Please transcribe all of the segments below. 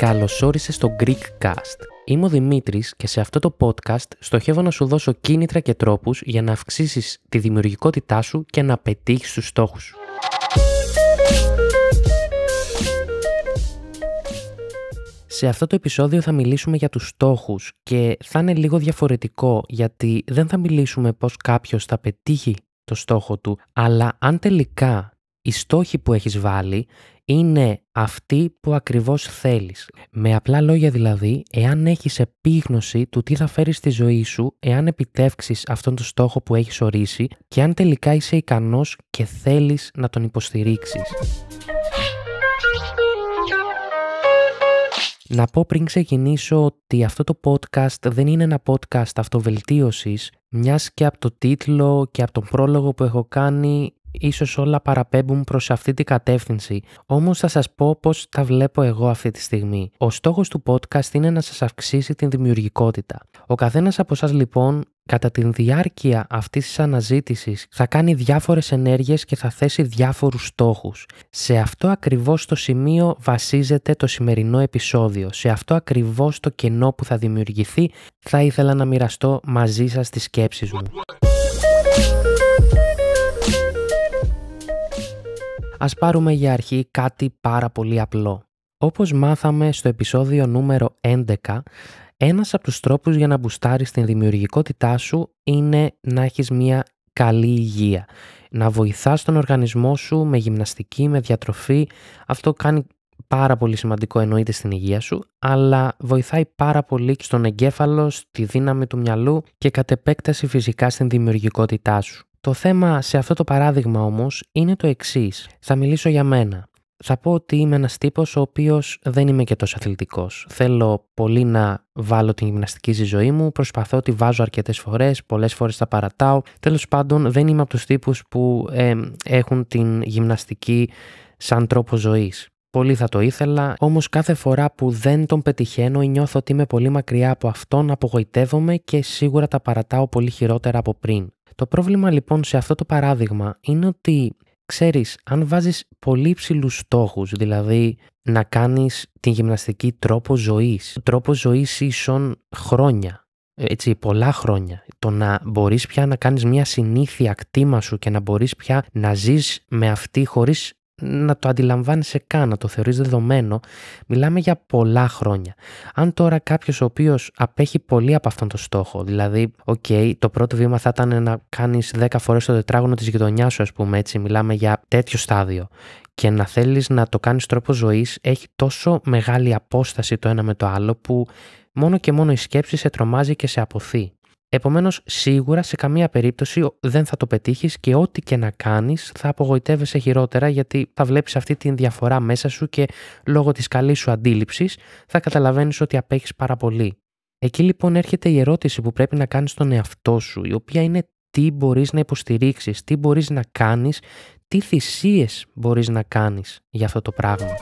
Καλώς όρισες στο Greekcast. Είμαι ο Δημήτρης και σε αυτό το podcast στοχεύω να σου δώσω κίνητρα και τρόπους για να αυξήσεις τη δημιουργικότητά σου και να πετύχεις τους στόχους σου. Σε αυτό το επεισόδιο θα μιλήσουμε για τους στόχους και θα είναι λίγο διαφορετικό γιατί δεν θα μιλήσουμε πώς κάποιος θα πετύχει το στόχο του, αλλά αν τελικά οι στόχοι που έχεις βάλει είναι αυτοί που ακριβώς θέλεις. Με απλά λόγια δηλαδή, εάν έχεις επίγνωση του τι θα φέρεις στη ζωή σου, εάν επιτεύξεις αυτόν τον στόχο που έχεις ορίσει και αν τελικά είσαι ικανός και θέλεις να τον υποστηρίξεις. Να πω πριν ξεκινήσω ότι αυτό το podcast δεν είναι ένα podcast αυτοβελτίωσης, μιας και από το τίτλο και από τον πρόλογο που έχω κάνει ίσως όλα παραπέμπουν προς αυτή την κατεύθυνση, όμως θα σας πω πώς τα βλέπω εγώ αυτή τη στιγμή. Ο στόχος του podcast είναι να σας αυξήσει την δημιουργικότητα. Ο καθένας από εσά λοιπόν κατά τη διάρκεια αυτής της αναζήτησης θα κάνει διάφορες ενέργειες και θα θέσει διάφορους στόχους. Σε αυτό ακριβώς το σημείο βασίζεται το σημερινό επεισόδιο. Σε αυτό ακριβώς το κενό που θα δημιουργηθεί θα ήθελα να μοιραστώ μαζί σας τις σκέψεις μου. Ας πάρουμε για αρχή κάτι πάρα πολύ απλό. Όπως μάθαμε στο επεισόδιο νούμερο 11, ένας από τους τρόπους για να μπουστάρεις την δημιουργικότητά σου είναι να έχεις μια καλή υγεία. Να βοηθάς τον οργανισμό σου με γυμναστική, με διατροφή. Αυτό κάνει πάρα πολύ σημαντικό εννοείται στην υγεία σου, αλλά βοηθάει πάρα πολύ και στον εγκέφαλο, στη δύναμη του μυαλού και κατ' επέκταση φυσικά στην δημιουργικότητά σου. Το θέμα σε αυτό το παράδειγμα όμως είναι το εξής. Θα μιλήσω για μένα. Θα πω ότι είμαι ένας τύπος ο οποίος δεν είμαι και τόσο αθλητικός. Θέλω πολύ να βάλω την γυμναστική στη ζωή μου, προσπαθώ ότι βάζω αρκετές φορές, πολλές φορές τα παρατάω. Τέλος πάντων δεν είμαι από τους τύπους που έχουν την γυμναστική σαν τρόπο ζωής. Πολύ θα το ήθελα, όμως κάθε φορά που δεν τον πετυχαίνω ή νιώθω ότι είμαι πολύ μακριά από αυτόν, απογοητεύομαι και σίγουρα τα παρατάω πολύ χειρότερα από πριν. Το πρόβλημα λοιπόν σε αυτό το παράδειγμα είναι ότι ξέρεις, αν βάζεις πολύ ψηλούς στόχους, δηλαδή να κάνεις την γυμναστική τρόπο ζωής, τρόπο ζωής ίσον χρόνια, έτσι πολλά χρόνια, το να μπορείς πια να κάνεις μια συνήθεια κτήμα σου και να μπορείς πια να ζεις με αυτή χωρίς να το αντιλαμβάνεσαι καν, να το θεωρείς δεδομένο, μιλάμε για πολλά χρόνια. Αν τώρα κάποιος ο οποίος απέχει πολύ από αυτόν τον στόχο, δηλαδή, οκ, το πρώτο βήμα θα ήταν να κάνεις 10 φορές το τετράγωνο της γειτονιάς σου, ας πούμε, έτσι, μιλάμε για τέτοιο στάδιο, και να θέλεις να το κάνεις τρόπο ζωής, έχει τόσο μεγάλη απόσταση το ένα με το άλλο που μόνο και μόνο η σκέψη σε τρομάζει και σε αποθεί. Επομένως, σίγουρα σε καμία περίπτωση δεν θα το πετύχεις και ό,τι και να κάνεις θα απογοητεύεσαι χειρότερα γιατί θα βλέπεις αυτή τη διαφορά μέσα σου και λόγω της καλής σου αντίληψης θα καταλαβαίνεις ότι απέχεις πάρα πολύ. Εκεί λοιπόν έρχεται η ερώτηση που πρέπει να κάνεις στον εαυτό σου, η οποία είναι τι μπορείς να υποστηρίξεις, τι μπορείς να κάνεις, τι θυσίες μπορείς να κάνεις για αυτό το πράγμα.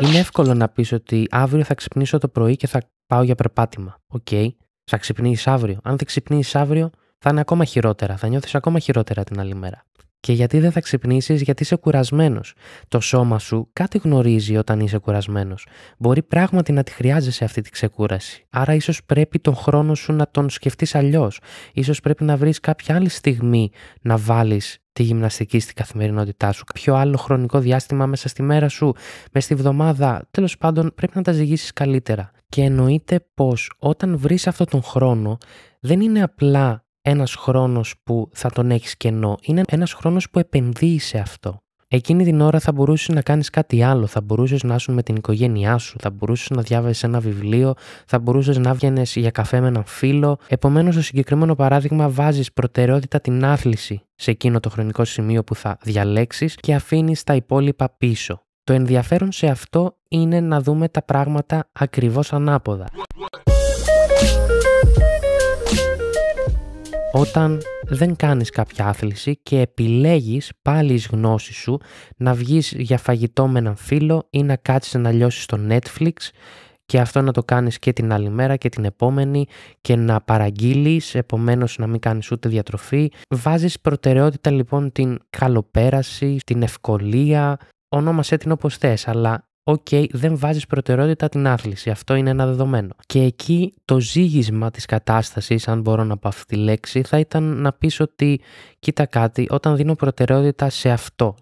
Είναι εύκολο να πεις ότι αύριο θα ξυπνήσω το πρωί και θα πάω για περπάτημα. OK, okay. θα ξυπνήσεις αύριο. Αν δεν ξυπνήσεις αύριο, θα είναι ακόμα χειρότερα. Θα νιώθεις ακόμα χειρότερα την άλλη μέρα. Και γιατί δεν θα ξυπνήσεις, γιατί είσαι κουρασμένος. Το σώμα σου κάτι γνωρίζει όταν είσαι κουρασμένος. Μπορεί πράγματι να τη χρειάζεσαι αυτή τη ξεκούραση. Άρα, ίσως πρέπει τον χρόνο σου να τον σκεφτείς αλλιώς. σω πρέπει να βρεις κάποια άλλη στιγμή να βάλεις τη γυμναστική στην καθημερινότητά σου, κάποιο άλλο χρονικό διάστημα μέσα στη μέρα σου, μέσα στη βδομάδα. Τέλος πάντων, πρέπει να τα ζυγίσεις καλύτερα. Και εννοείται πως όταν βρεις αυτόν τον χρόνο, δεν είναι απλά ένας χρόνος που θα τον έχεις κενό. Είναι ένας χρόνος που επενδύει σε αυτό. Εκείνη την ώρα θα μπορούσες να κάνεις κάτι άλλο. Θα μπορούσες να ήσουν με την οικογένειά σου, θα μπορούσες να διάβασε ένα βιβλίο, θα μπορούσες να βγαίνεις για καφέ με έναν φίλο. Επομένως, στο συγκεκριμένο παράδειγμα, βάζεις προτεραιότητα την άθληση σε εκείνο το χρονικό σημείο που θα διαλέξεις και αφήνεις τα υπόλοιπα πίσω. Το ενδιαφέρον σε αυτό είναι να δούμε τα πράγματα ακριβώς ανάποδα. Όταν δεν κάνεις κάποια άθληση και επιλέγεις πάλι εις γνώση σου να βγεις για φαγητό με έναν φίλο ή να κάτσεις να λιώσεις στο Netflix και αυτό να το κάνεις και την άλλη μέρα και την επόμενη και να παραγγείλεις, επομένως να μην κάνεις ούτε διατροφή. Βάζεις προτεραιότητα λοιπόν την καλοπέραση, την ευκολία, ονόμασέ την όπως θες, αλλά OK, okay, δεν βάζεις προτεραιότητα την άθληση. Αυτό είναι ένα δεδομένο. Και εκεί το ζύγισμα της κατάστασης, αν μπορώ να πω αυτή τη λέξη, θα ήταν να πεις ότι κοίτα κάτι, όταν δίνω προτεραιότητα σε αυτό,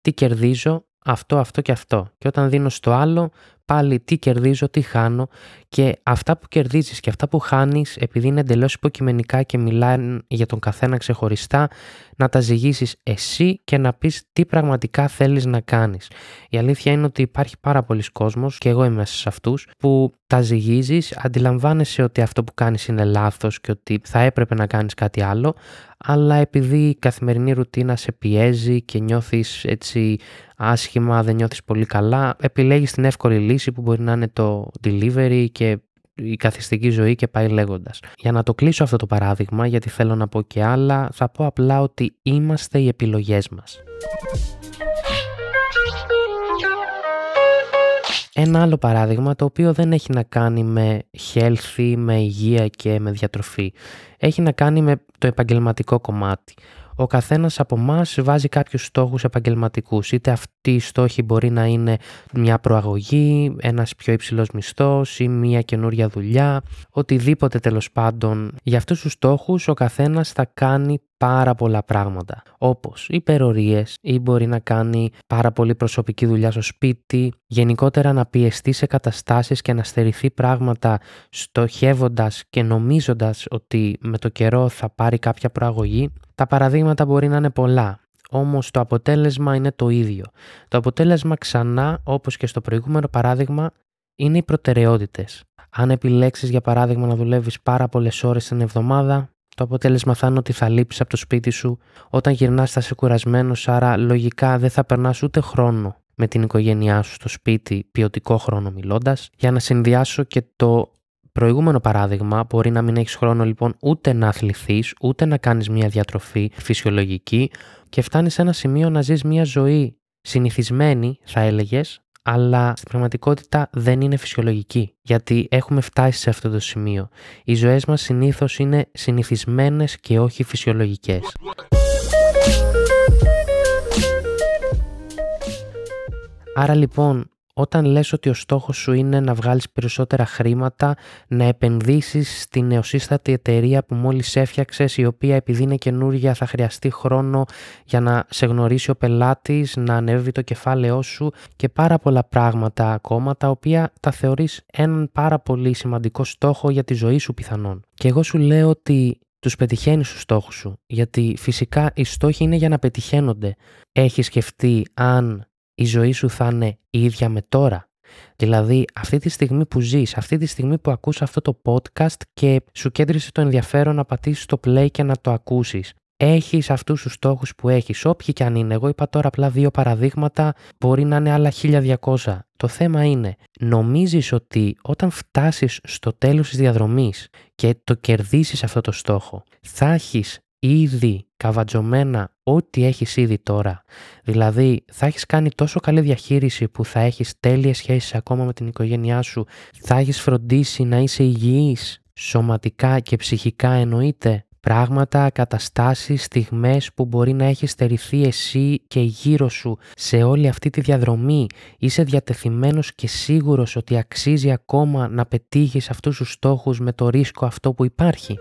τι κερδίζω, αυτό, αυτό και αυτό. Και όταν δίνω στο άλλο, πάλι τι κερδίζω, τι χάνω και αυτά που κερδίζεις και αυτά που χάνεις επειδή είναι εντελώς υποκειμενικά και μιλάνε για τον καθένα ξεχωριστά να τα ζυγίσεις εσύ και να πεις τι πραγματικά θέλεις να κάνεις. Η αλήθεια είναι ότι υπάρχει πάρα πολλοί κόσμος και εγώ είμαι μέσα σε αυτούς που τα ζυγίζεις, αντιλαμβάνεσαι ότι αυτό που κάνεις είναι λάθος και ότι θα έπρεπε να κάνεις κάτι άλλο αλλά επειδή η καθημερινή ρουτίνα σε πιέζει και νιώθεις έτσι άσχημα, δεν νιώθεις πολύ καλά, επιλέγεις την εύκολη λύση που μπορεί να είναι το delivery και η καθιστική ζωή και πάει λέγοντας. Για να το κλείσω αυτό το παράδειγμα, γιατί θέλω να πω και άλλα, θα πω απλά ότι είμαστε οι επιλογές μας. Ένα άλλο παράδειγμα το οποίο δεν έχει να κάνει με healthy, με υγεία και με διατροφή. Έχει να κάνει με το επαγγελματικό κομμάτι. Ο καθένας από εμάς βάζει κάποιους στόχους επαγγελματικούς. Είτε αυτοί οι στόχοι μπορεί να είναι μια προαγωγή, ένας πιο υψηλός μισθός ή μια καινούρια δουλειά, οτιδήποτε τέλος πάντων. Για αυτούς τους στόχους ο καθένας θα κάνει πάρα πολλά πράγματα όπως υπερορίες ή μπορεί να κάνει πάρα πολύ προσωπική δουλειά στο σπίτι, γενικότερα να πιεστεί σε καταστάσεις και να στερηθεί πράγματα στοχεύοντας και νομίζοντας ότι με το καιρό θα πάρει κάποια προαγωγή. Τα παραδείγματα μπορεί να είναι πολλά, όμως το αποτέλεσμα είναι το ίδιο. Το αποτέλεσμα ξανά, όπως και στο προηγούμενο παράδειγμα, είναι οι προτεραιότητες. Αν επιλέξεις για παράδειγμα να δουλεύεις πάρα πολλές ώρες την εβδομάδα, το αποτέλεσμα θα είναι ότι θα λείπει από το σπίτι σου. Όταν γυρνάς θα είσαι κουρασμένος, άρα λογικά δεν θα περνάς ούτε χρόνο με την οικογένειά σου στο σπίτι, ποιοτικό χρόνο μιλώντας. Για να συνδυάσω και το προηγούμενο παράδειγμα, μπορεί να μην έχεις χρόνο λοιπόν ούτε να αθληθείς, ούτε να κάνεις μια διατροφή φυσιολογική και φτάνεις σε ένα σημείο να ζεις μια ζωή συνηθισμένη, θα έλεγες, αλλά στην πραγματικότητα δεν είναι φυσιολογική, γιατί έχουμε φτάσει σε αυτό το σημείο. Οι ζωές μας συνήθως είναι συνηθισμένες και όχι φυσιολογικές. Άρα λοιπόν όταν λες ότι ο στόχος σου είναι να βγάλεις περισσότερα χρήματα, να επενδύσεις στη νεοσύστατη εταιρεία που μόλις έφτιαξες, η οποία επειδή είναι καινούρια θα χρειαστεί χρόνο για να σε γνωρίσει ο πελάτης, να ανέβει το κεφάλαιό σου και πάρα πολλά πράγματα ακόμα, τα οποία τα θεωρείς έναν πάρα πολύ σημαντικό στόχο για τη ζωή σου πιθανόν. Και εγώ σου λέω ότι τους πετυχαίνεις τους στόχους σου, γιατί φυσικά οι στόχοι είναι για να πετυχαίνονται. Έχεις σκεφτεί αν η ζωή σου θα είναι η ίδια με τώρα. Δηλαδή, αυτή τη στιγμή που ζεις, αυτή τη στιγμή που ακούς αυτό το podcast και σου κέντρισε το ενδιαφέρον να πατήσεις το play και να το ακούσεις. Έχεις αυτούς τους στόχους που έχεις, όποιοι και αν είναι. Εγώ είπα τώρα απλά δύο παραδείγματα, μπορεί να είναι άλλα 1200. Το θέμα είναι, νομίζεις ότι όταν φτάσεις στο τέλος της διαδρομής και το κερδίσεις αυτό το στόχο, θα έχεις ήδη καβατζωμένα ό,τι έχεις ήδη τώρα. Δηλαδή θα έχεις κάνει τόσο καλή διαχείριση που θα έχεις τέλειες σχέσεις ακόμα με την οικογένειά σου, θα έχεις φροντίσει να είσαι υγιής σωματικά και ψυχικά εννοείται. Πράγματα, καταστάσεις, στιγμές που μπορεί να έχεις στερηθεί εσύ και γύρω σου σε όλη αυτή τη διαδρομή. Είσαι διατεθειμένος και σίγουρος ότι αξίζει ακόμα να πετύχεις αυτούς τους στόχους με το ρίσκο αυτό που υπάρχει.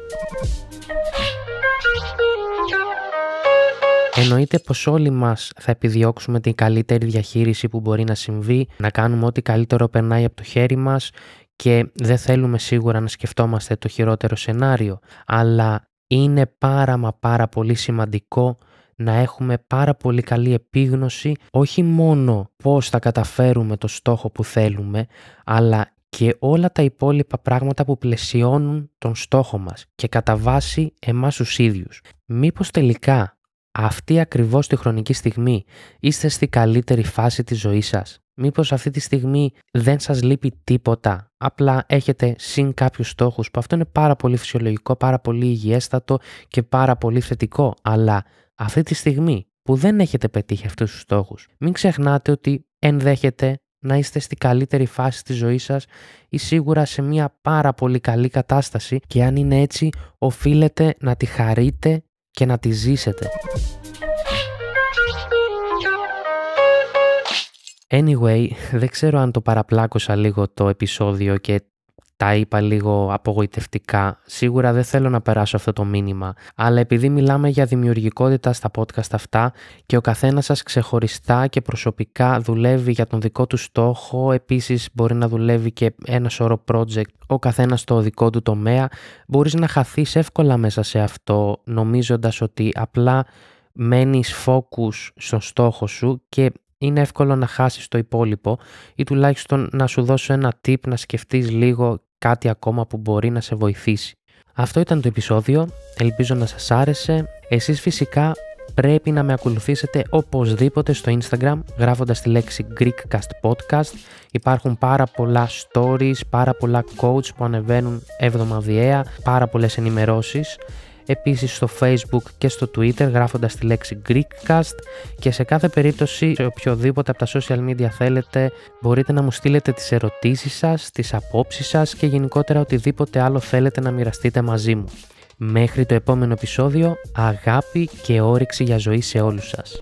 Εννοείται πως όλοι μας θα επιδιώξουμε την καλύτερη διαχείριση που μπορεί να συμβεί, να κάνουμε ό,τι καλύτερο περνάει από το χέρι μας και δεν θέλουμε σίγουρα να σκεφτόμαστε το χειρότερο σενάριο, αλλά είναι πάρα μα πάρα πολύ σημαντικό να έχουμε πάρα πολύ καλή επίγνωση όχι μόνο πώς θα καταφέρουμε το στόχο που θέλουμε, αλλά και όλα τα υπόλοιπα πράγματα που πλαισιώνουν τον στόχο μας και κατά βάση εμάς τους ίδιους. Μήπως τελικά αυτή ακριβώς τη χρονική στιγμή είστε στη καλύτερη φάση της ζωής σας. Μήπως αυτή τη στιγμή δεν σας λείπει τίποτα, απλά έχετε συν κάποιους στόχους που αυτό είναι πάρα πολύ φυσιολογικό, πάρα πολύ υγιέστατο και πάρα πολύ θετικό, αλλά αυτή τη στιγμή που δεν έχετε πετύχει αυτούς τους στόχους, μην ξεχνάτε ότι ενδέχεται να είστε στη καλύτερη φάση της ζωής σας ή σίγουρα σε μια πάρα πολύ καλή κατάσταση και αν είναι έτσι οφείλετε να τη χαρείτε και να τη ζήσετε. Anyway, δεν ξέρω αν το παραπλάκωσα λίγο το επεισόδιο και τα είπα λίγο απογοητευτικά. Σίγουρα δεν θέλω να περάσω αυτό το μήνυμα, αλλά επειδή μιλάμε για δημιουργικότητα στα podcast αυτά και ο καθένας σας ξεχωριστά και προσωπικά δουλεύει για τον δικό του στόχο, επίσης μπορεί να δουλεύει και ένα σωρό project, ο καθένας στο δικό του τομέα, μπορείς να χαθείς εύκολα μέσα σε αυτό νομίζοντας ότι απλά μένεις focus στο στόχο σου και είναι εύκολο να χάσεις το υπόλοιπο ή τουλάχιστον να σου δώσω ένα tip να σκεφτείς λίγο κάτι ακόμα που μπορεί να σε βοηθήσει. Αυτό ήταν το επεισόδιο, ελπίζω να σας άρεσε. Εσείς φυσικά πρέπει να με ακολουθήσετε οπωσδήποτε στο Instagram γράφοντας τη λέξη Greekcast Podcast. Υπάρχουν πάρα πολλά stories, πάρα πολλά quotes που ανεβαίνουν εβδομαδιαία, πάρα πολλές ενημερώσεις επίσης στο facebook και στο twitter γράφοντας τη λέξη Greekcast και σε κάθε περίπτωση σε οποιοδήποτε από τα social media θέλετε μπορείτε να μου στείλετε τις ερωτήσεις σας, τις απόψεις σας και γενικότερα οτιδήποτε άλλο θέλετε να μοιραστείτε μαζί μου. Μέχρι το επόμενο επεισόδιο, αγάπη και όρεξη για ζωή σε όλους σας.